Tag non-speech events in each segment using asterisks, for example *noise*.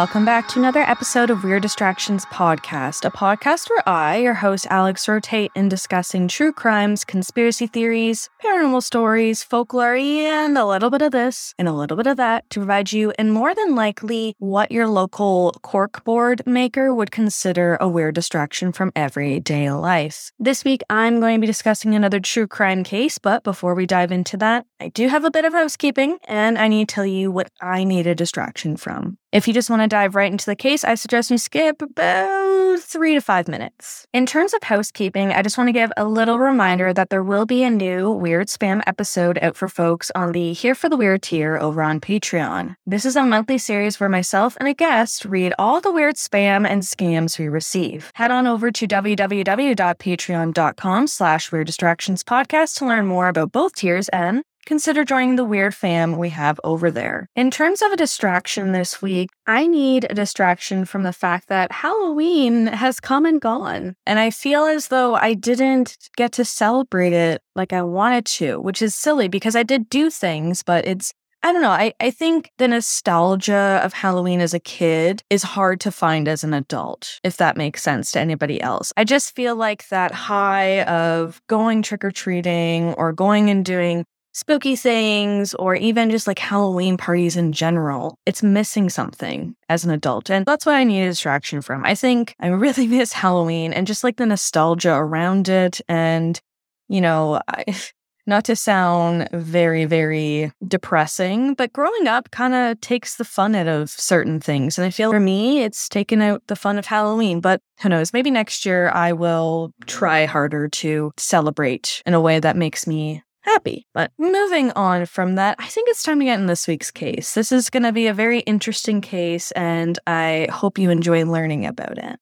Welcome back to another episode of Weird Distractions Podcast, a podcast where I, your host Alex, rotate in discussing true crimes, conspiracy theories, paranormal stories, folklore, and a little bit of this and a little bit of that to provide you, and more than likely, what your local corkboard maker would consider a weird distraction from everyday life. This week, I'm going to be discussing another true crime case, but before we dive into that, I do have a bit of housekeeping, and I need to tell you what I need a distraction from. If you just want to dive right into the case, I suggest you skip about three to five minutes. In terms of housekeeping, I just want to give a little reminder that there will be a new Weird Spam episode out for folks on the Here for the Weird tier over on Patreon. This is a monthly series where myself and a guest read all the weird spam and scams we receive. Head on over to www.patreon.com slash weird distractions podcast to learn more about both tiers and consider joining the weird fam we have over there. In terms of a distraction this week, I need a distraction from the fact that Halloween has come and gone. And I feel as though I didn't get to celebrate it like I wanted to, which is silly because I did do things, but it's I don't know. I, I think the nostalgia of Halloween as a kid is hard to find as an adult, if that makes sense to anybody else. I just feel like that high of going trick or treating or going and doing spooky things or even just like Halloween parties in general, it's missing something as an adult. And that's what I need a distraction from. I think I really *laughs* miss Halloween and just like the nostalgia around it. And, you know, I, *laughs* not to sound very, very depressing, but growing up kind of takes the fun out of certain things. And I feel for me, it's taken out the fun of Halloween. But who knows? Maybe next year I will try harder to celebrate in a way that makes me happy. But moving on from that, I think it's time to get in this week's case. This is going to be a very interesting case, and I hope you enjoy learning about it.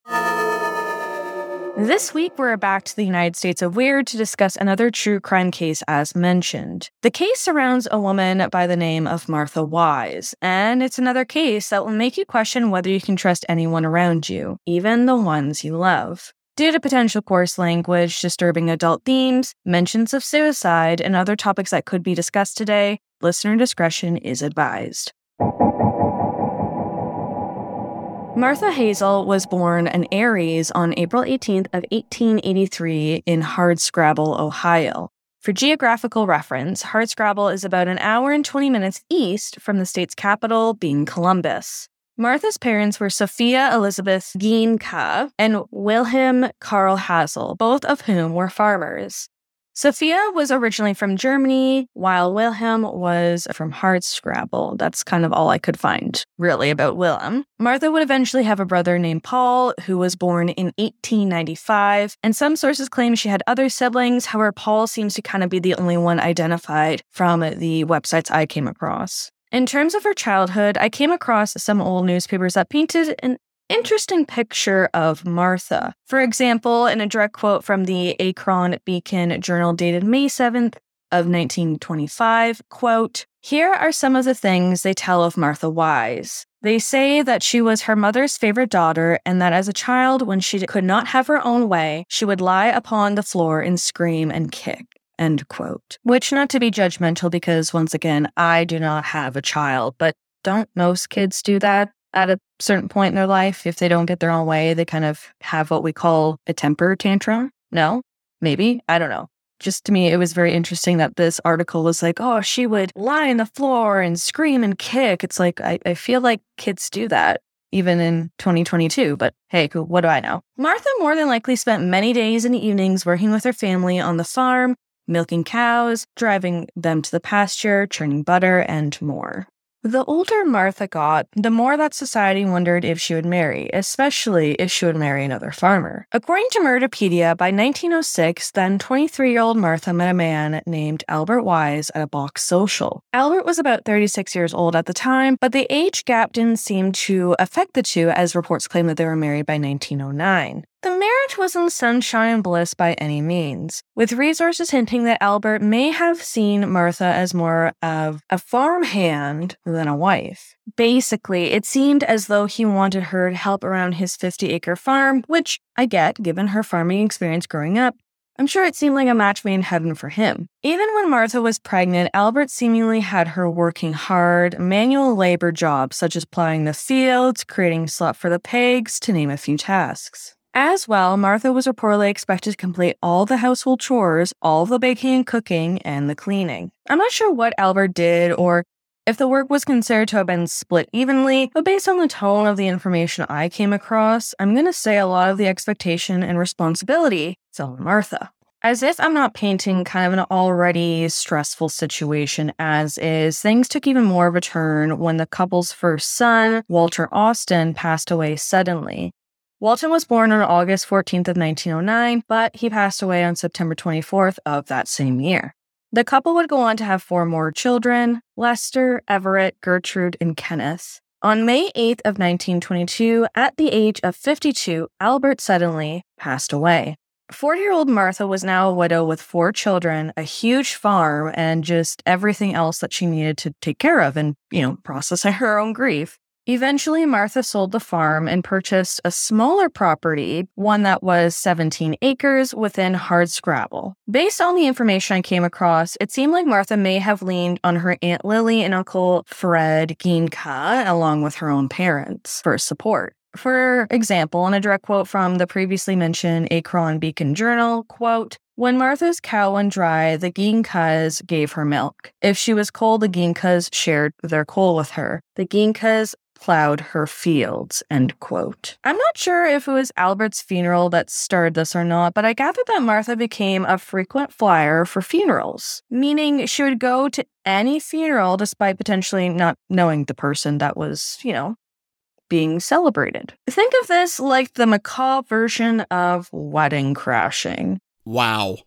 This week, we're back to the United States of Weird to discuss another true crime case as mentioned. The case surrounds a woman by the name of Martha Wise, and it's another case that will make you question whether you can trust anyone around you, even the ones you love. Due to potential coarse language, disturbing adult themes, mentions of suicide, and other topics that could be discussed today, listener discretion is advised. Martha Hasel was born an Aries on April 18th of 1883 in Hardscrabble, Ohio. For geographical reference, Hardscrabble is about an hour and 20 minutes east from the state's capital, being Columbus. Martha's parents were Sophia Elizabeth Gienke and Wilhelm Karl Hasel, both of whom were farmers. Sophia was originally from Germany, while Wilhelm was from Hardscrabble. That's kind of all I could find, really, about Wilhelm. Martha would eventually have a brother named Paul, who was born in 1895, and some sources claim she had other siblings. However, Paul seems to kind of be the only one identified from the websites I came across. In terms of her childhood, I came across some old newspapers that painted an interesting picture of Martha. For example, in a direct quote from the Akron Beacon Journal dated May 7th of 1925, quote, Here are some of the things they tell of Martha Wise. They say that she was her mother's favorite daughter and that as a child, when she could not have her own way, she would lie upon the floor and scream and kick. End quote. Which, not to be judgmental, because once again, I do not have a child, but don't most kids do that at a certain point in their life? If they don't get their own way, they kind of have what we call a temper tantrum? No? Maybe? I don't know. Just to me, it was very interesting that this article was like, oh, she would lie on the floor and scream and kick. It's like, I, I feel like kids do that. even in 2022. But hey, what do I know? Martha more than likely spent many days and evenings working with her family on the farm, milking cows, driving them to the pasture, churning butter, and more. The older Martha got, the more that society wondered if she would marry, especially if she would marry another farmer. According to Murderpedia, by 1906, then 23 year old Martha met a man named Albert Wise at a box social. Albert was about 36 years old at the time, but the age gap didn't seem to affect the two, as reports claim that they were married by 1909. The marriage wasn't sunshine and bliss by any means, with resources hinting that Albert may have seen Martha as more of a farmhand than a wife. Basically, it seemed as though he wanted her to help around his 50 acre farm, which I get given her farming experience growing up. I'm sure it seemed like a match made in heaven for him. Even when Martha was pregnant, Albert seemingly had her working hard, manual labor jobs such as plowing the fields, creating slop for the pigs, to name a few tasks. As well, Martha was reportedly expected to complete all the household chores, all the baking and cooking, and the cleaning. I'm not sure what Albert did or if the work was considered to have been split evenly, but based on the tone of the information I came across, I'm going to say a lot of the expectation and responsibility fell on Martha. As if I'm not painting kind of an already stressful situation as is, things took even more of a turn when the couple's first son, Walter Austin, passed away suddenly. Walton was born on August 14th of 1909, but he passed away on September 24th of that same year. The couple would go on to have four more children, Lester, Everett, Gertrude, and Kenneth. On May 8th of 1922, at the age of 52, Albert suddenly passed away. 40-year-old Martha was now a widow with four children, a huge farm, and just everything else that she needed to take care of and, you know, process *laughs* her own grief. Eventually, Martha sold the farm and purchased a smaller property, one that was 17 acres within Hardscrabble. Based on the information I came across, it seemed like Martha may have leaned on her Aunt Lily and Uncle Fred Gienke, along with her own parents, for support. For example, in a direct quote from the previously mentioned Akron Beacon Journal, quote, when Martha's cow went dry, the Gienkes gave her milk. If she was cold, the Gienkes shared their coal with her. The Gienkes plowed her fields, end quote. I'm not sure if it was Albert's funeral that started this or not, but I gather that Martha became a frequent flyer for funerals, meaning she would go to any funeral despite potentially not knowing the person that was, you know, being celebrated. Think of this like the macabre version of wedding crashing. Wow.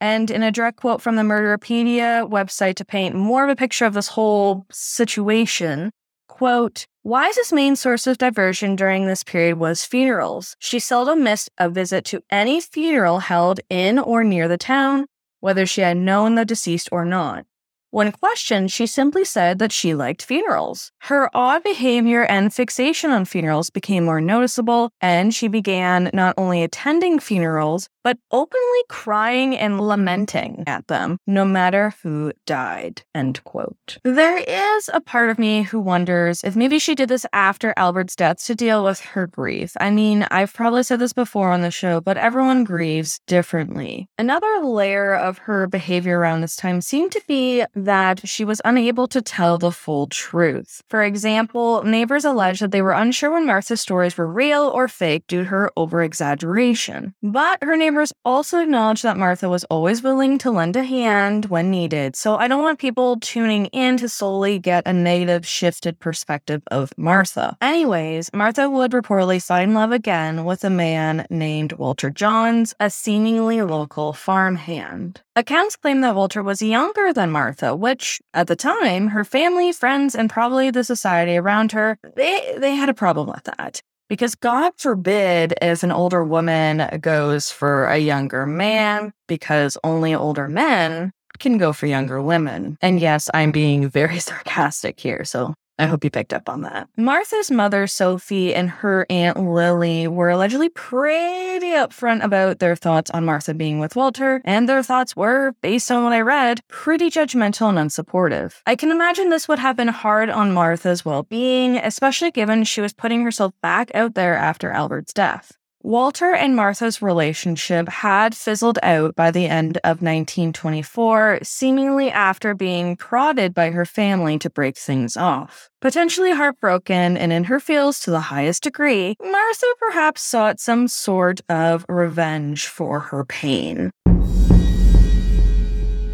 And in a direct quote from the Murderpedia website to paint more of a picture of this whole situation, quote, Wise's main source of diversion during this period was funerals. She seldom missed a visit to any funeral held in or near the town, whether she had known the deceased or not. When questioned, she simply said that she liked funerals. Her odd behavior and fixation on funerals became more noticeable, and she began not only attending funerals, but openly crying and lamenting at them, no matter who died. End quote. There is a part of me who wonders if maybe she did this after Albert's death to deal with her grief. I mean, I've probably said this before on the show, but everyone grieves differently. Another layer of her behavior around this time seemed to be that she was unable to tell the full truth. For example, neighbors alleged that they were unsure when Martha's stories were real or fake due to her over exaggeration. But her neighbors also acknowledged that Martha was always willing to lend a hand when needed. So I don't want people tuning in to solely get a negative shifted perspective of Martha. Anyways, Martha would reportedly find love again with a man named Walter Johns, a seemingly local farmhand. Accounts claim that Walter was younger than Martha, which at the time, her family, friends, and probably the society around her, they, they had a problem with that. Because God forbid as an older woman goes for a younger man, because only older men can go for younger women. And yes, I'm being very *laughs* sarcastic here, so I hope you picked up on that. Martha's mother, Sophie, and her aunt Lily were allegedly pretty upfront about their thoughts on Martha being with Walter, and their thoughts were, based on what I read, pretty judgmental and unsupportive. I can imagine this would have been hard on Martha's well being, especially given she was putting herself back out there after Albert's death. Walter and Martha's relationship had fizzled out by the end of 1924, seemingly after being prodded by her family to break things off. Potentially heartbroken and in her feels to the highest degree, Martha perhaps sought some sort of revenge for her pain.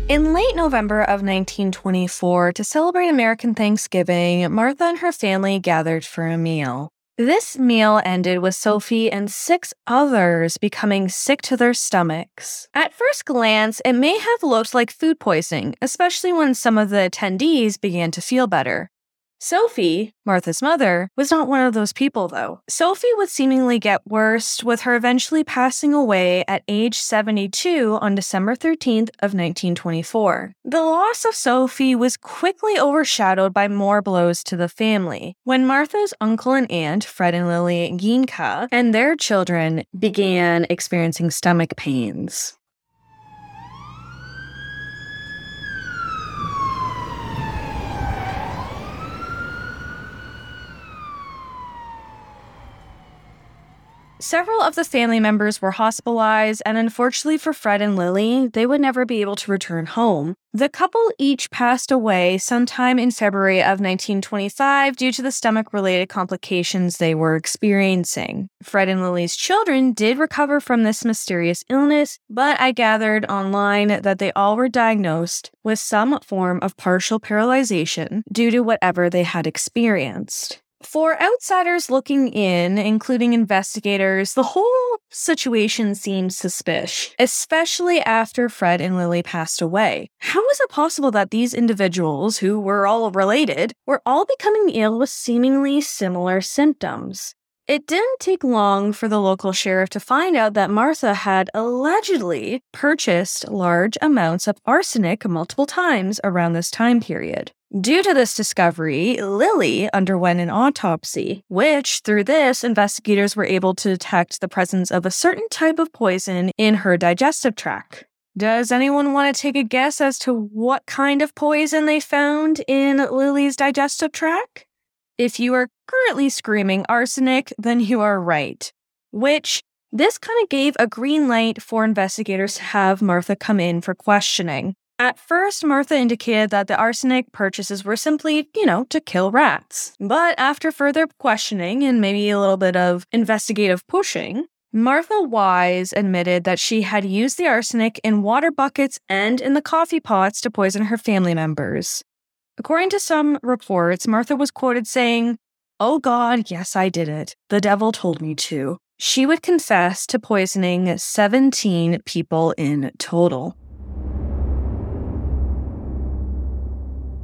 In late November of 1924, to celebrate American Thanksgiving, Martha and her family gathered for a meal. This meal ended with Sophie and six others becoming sick to their stomachs. At first glance, it may have looked like food poisoning, especially when some of the attendees began to feel better. Sophie, Martha's mother, was not one of those people, though. Sophie would seemingly get worse, with her eventually passing away at age 72 on December 13th of 1924. The loss of Sophie was quickly overshadowed by more blows to the family. When Martha's uncle and aunt, Fred and Lily Gienke, and their children began experiencing stomach pains. Several of the family members were hospitalized, and unfortunately for Fred and Lily, they would never be able to return home. The couple each passed away sometime in February of 1925 due to the stomach related complications they were experiencing. Fred and Lily's children did recover from this mysterious illness, but I gathered online that they all were diagnosed with some form of partial paralyzation due to whatever they had experienced. For outsiders looking in, including investigators, the whole situation seemed suspicious, especially after Fred and Lily passed away. How was it possible that these individuals, who were all related, were all becoming ill with seemingly similar symptoms? It didn't take long for the local sheriff to find out that Martha had allegedly purchased large amounts of arsenic multiple times around this time period. Due to this discovery, Lily underwent an autopsy, which, through this, investigators were able to detect the presence of a certain type of poison in her digestive tract. Does anyone want to take a guess as to what kind of poison they found in Lily's digestive tract? If you are currently screaming arsenic, then you are right. Which, this kind of gave a green light for investigators to have Martha come in for questioning. At first, Martha indicated that the arsenic purchases were simply, you know, to kill rats. But after further questioning and maybe a little bit of investigative pushing, Martha Wise admitted that she had used the arsenic in water buckets and in the coffee pots to poison her family members. According to some reports, Martha was quoted saying, Oh God, yes, I did it. The devil told me to. She would confess to poisoning 17 people in total.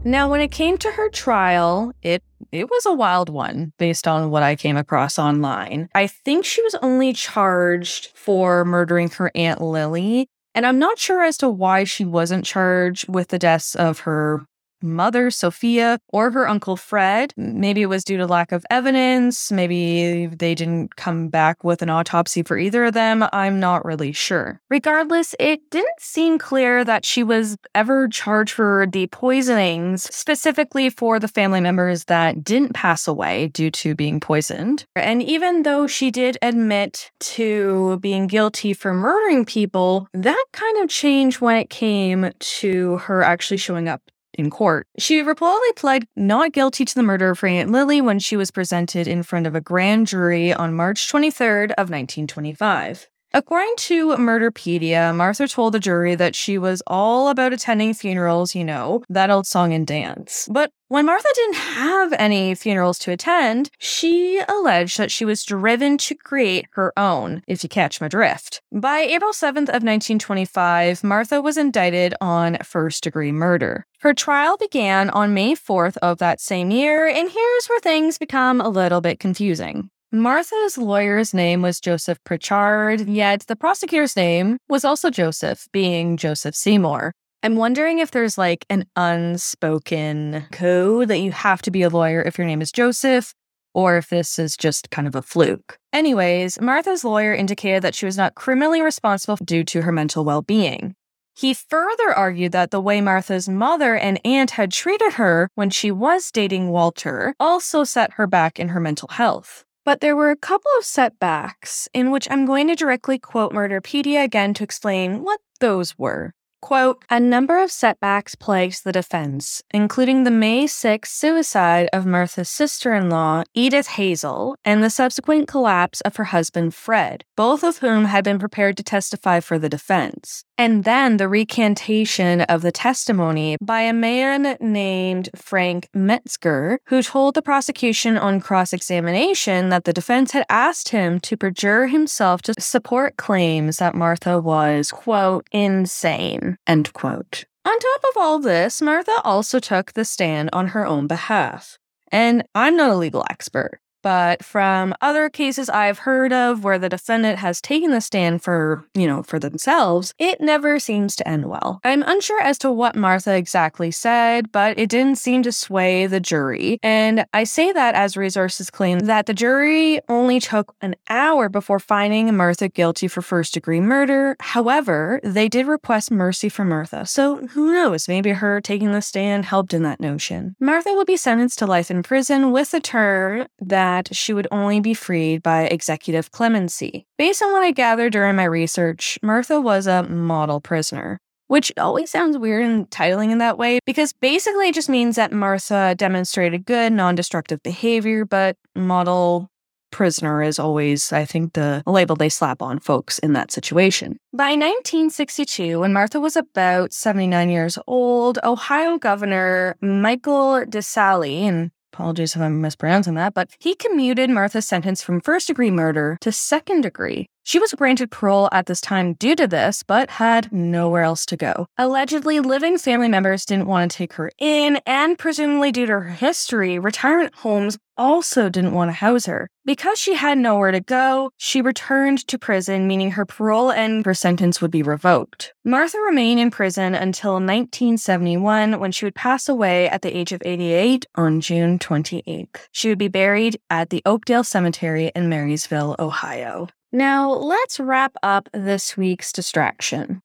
Now, when it came to her trial, it it was a wild one based on what I came across online. I think she was only charged for murdering her aunt Lily, and I'm not sure as to why she wasn't charged with the deaths of her mother, Sophia, or her uncle Fred. Maybe it was due to lack of evidence. Maybe they didn't come back with an autopsy for either of them. I'm not really sure. Regardless, it didn't seem clear that she was ever charged for the poisonings, specifically for the family members that didn't pass away due to being poisoned. And even though she did admit to being guilty for murdering people, that kind of changed when it came to her actually showing up in court. She reportedly pled not guilty to the murder of Aunt Lily when she was presented in front of a grand jury on March 23rd of 1925. According to Murderpedia, Martha told the jury that she was all about attending funerals, you know, that old song and dance. But when Martha didn't have any funerals to attend, she alleged that she was driven to create her own, if you catch my drift. By April 7th of 1925, Martha was indicted on first degree murder. Her trial began on May 4th of that same year, and here's where things become a little bit confusing. Martha's lawyer's name was Joseph Pritchard, yet the prosecutor's name was also Joseph, being Joseph Seymour. I'm wondering if there's like an unspoken code that you have to be a lawyer if your name is Joseph, or if this is just kind of a fluke. Anyways, Martha's lawyer indicated that she was not criminally responsible due to her mental well being. He further argued that the way Martha's mother and aunt had treated her when she was dating Walter also set her back in her mental health. But there were a couple of setbacks in which I'm going to directly quote Murderpedia again to explain what those were. Quote, a number of setbacks plagued the defense, including the May 6 suicide of Martha's sister in law, Edith Hasel, and the subsequent collapse of her husband, Fred, both of whom had been prepared to testify for the defense. And then the recantation of the testimony by a man named Frank Metzger, who told the prosecution on cross examination that the defense had asked him to perjure himself to support claims that Martha was, quote, insane, end quote. On top of all this, Martha also took the stand on her own behalf. And I'm not a legal expert, but from other cases I've heard of where the defendant has taken the stand for, you know, for themselves, it never seems to end well. I'm unsure as to what Martha exactly said, but it didn't seem to sway the jury. And I say that as resources claim that the jury only took an hour before finding Martha guilty for first degree murder. However, they did request mercy for Martha. So who knows? Maybe her taking the stand helped in that notion. Martha will be sentenced to life in prison with a term that that she would only be freed by executive clemency. Based on what I gathered during my research, Martha was a model prisoner. Which always sounds weird in titling in that way because basically it just means that Martha demonstrated good, non destructive behavior, but model prisoner is always, I think, the label they slap on folks in that situation. By 1962, when Martha was about 79 years old, Ohio Governor Michael DiSalle, and Apologies if I'm mispronouncing that, but he commuted Martha's sentence from first degree murder to second degree. She was granted parole at this time due to this, but had nowhere else to go. Allegedly, living family members didn't want to take her in, and presumably due to her history, retirement homes also didn't want to house her. Because she had nowhere to go, she returned to prison, meaning her parole and her sentence would be revoked. Martha remained in prison until 1971 when she would pass away at the age of 88 on June 28th. She would be buried at the Oakdale Cemetery in Marysville, Ohio. Now, let's wrap up this week's distraction.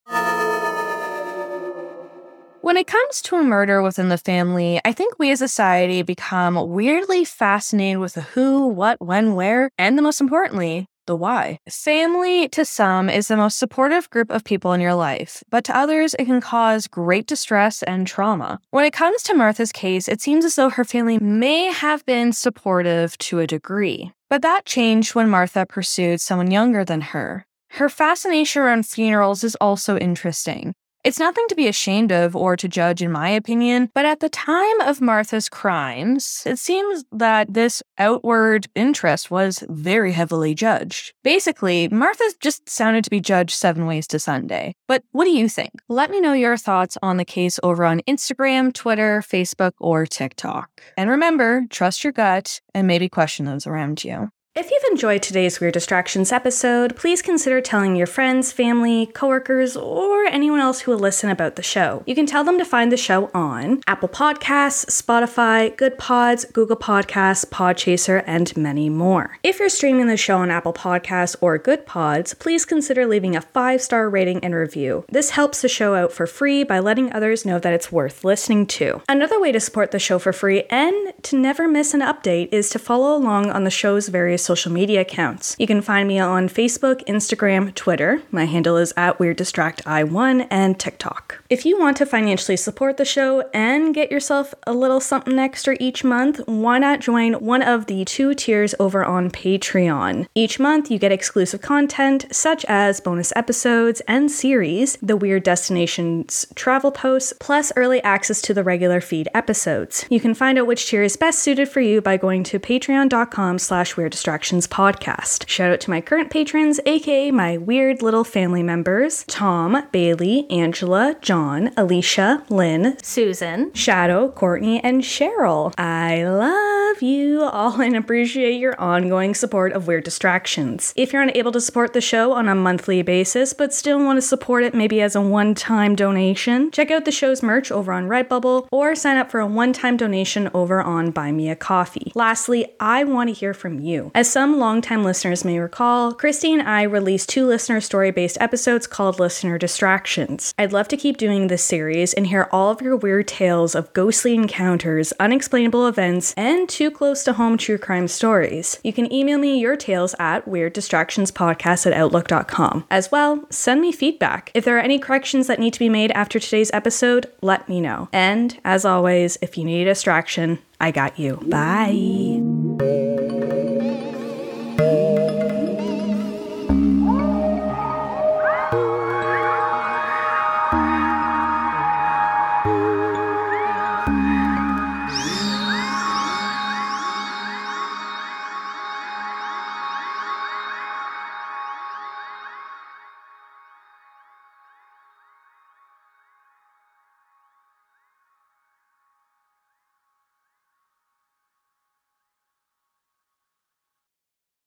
When it comes to a murder within the family, I think we as a society become weirdly fascinated with the who, what, when, where, and the most importantly, the why. Family, to some, is the most supportive group of people in your life, but to others, it can cause great distress and trauma. When it comes to Martha's case, it seems as though her family may have been supportive to a degree. But that changed when Martha pursued someone younger than her. Her fascination around funerals is also interesting. It's nothing to be ashamed of or to judge, in my opinion, but at the time of Martha's crimes, it seems that this outward interest was very heavily judged. Basically, Martha just sounded to be judged seven ways to Sunday. But what do you think? Let me know your thoughts on the case over on Instagram, Twitter, Facebook, or TikTok. And remember, trust your gut and maybe question those around you. If you've enjoyed today's Weird Distractions episode, please consider telling your friends, family, coworkers, or anyone else who will listen about the show. You can tell them to find the show on Apple Podcasts, Spotify, Goodpods, Google Podcasts, Podchaser, and many more. If you're streaming the show on Apple Podcasts or Goodpods, please consider leaving a five star rating and review. This helps the show out for free by letting others know that it's worth listening to. Another way to support the show for free and to never miss an update is to follow along on the show's various social media accounts. You can find me on Facebook, Instagram, Twitter. My handle is at Weird Distract I1 and TikTok. If you want to financially support the show and get yourself a little something extra each month, why not join one of the two tiers over on Patreon? Each month, you get exclusive content such as bonus episodes and series, the Weird Destinations travel posts, plus early access to the regular feed episodes. You can find out which tier is best suited for you by going to patreon.com slash weird distract Distractions podcast. Shout out to my current patrons, aka my weird little family members Tom, Bailey, Angela, John, Alicia, Lynn, Susan, Shadow, Courtney, and Cheryl. I love you all and appreciate your ongoing support of Weird Distractions. If you're unable to support the show on a monthly basis but still want to support it maybe as a one time donation, check out the show's merch over on Redbubble or sign up for a one time donation over on Buy Me a Coffee. Lastly, I want to hear from you. As some longtime listeners may recall, Christy and I released two listener story based episodes called Listener Distractions. I'd love to keep doing this series and hear all of your weird tales of ghostly encounters, unexplainable events, and too close to home true crime stories. You can email me your tales at weirddistractionspodcast at outlook.com. As well, send me feedback. If there are any corrections that need to be made after today's episode, let me know. And as always, if you need a distraction, I got you. Bye.